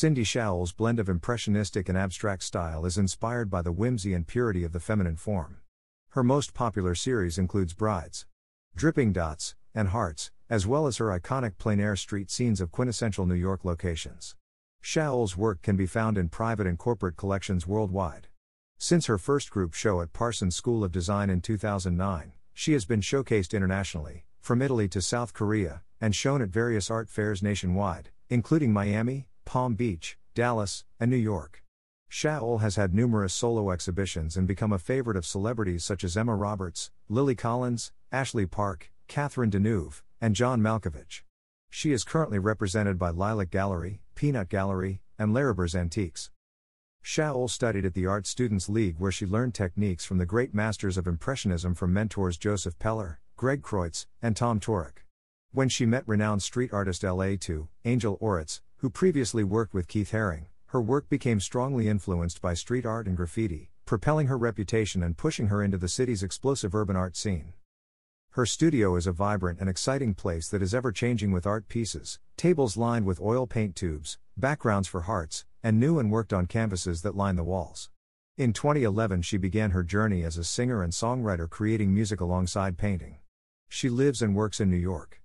Cindy Shaoul's blend of impressionistic and abstract style is inspired by the whimsy and purity of the feminine form. Her most popular series includes Brides, Dripping Dots, and Hearts, as well as her iconic plein air street scenes of quintessential New York locations. Shaoul's work can be found in private and corporate collections worldwide. Since her first group show at Parsons School of Design in 2009, she has been showcased internationally, from Italy to South Korea, and shown at various art fairs nationwide, including Miami, Palm Beach, Dallas, and New York. Shaoul has had numerous solo exhibitions and become a favorite of celebrities such as Emma Roberts, Lily Collins, Ashley Park, Catherine Deneuve, and John Malkovich. She is currently represented by Lilac Gallery, Peanut Gallery, and Laraber's Antiques. Shaoul studied at the Art Students League where she learned techniques from the great masters of Impressionism from mentors Joseph Peller, Greg Kreutz, and Tom Torak. When she met renowned street artist LA2, Angel Ortiz, who previously worked with Keith Haring, her work became strongly influenced by street art and graffiti, propelling her reputation and pushing her into the city's explosive urban art scene. Her studio is a vibrant and exciting place that is ever changing with art pieces, tables lined with oil paint tubes, backgrounds for hearts, and new and worked on canvases that line the walls. In 2011, she began her journey as a singer and songwriter creating music alongside painting. She lives and works in New York.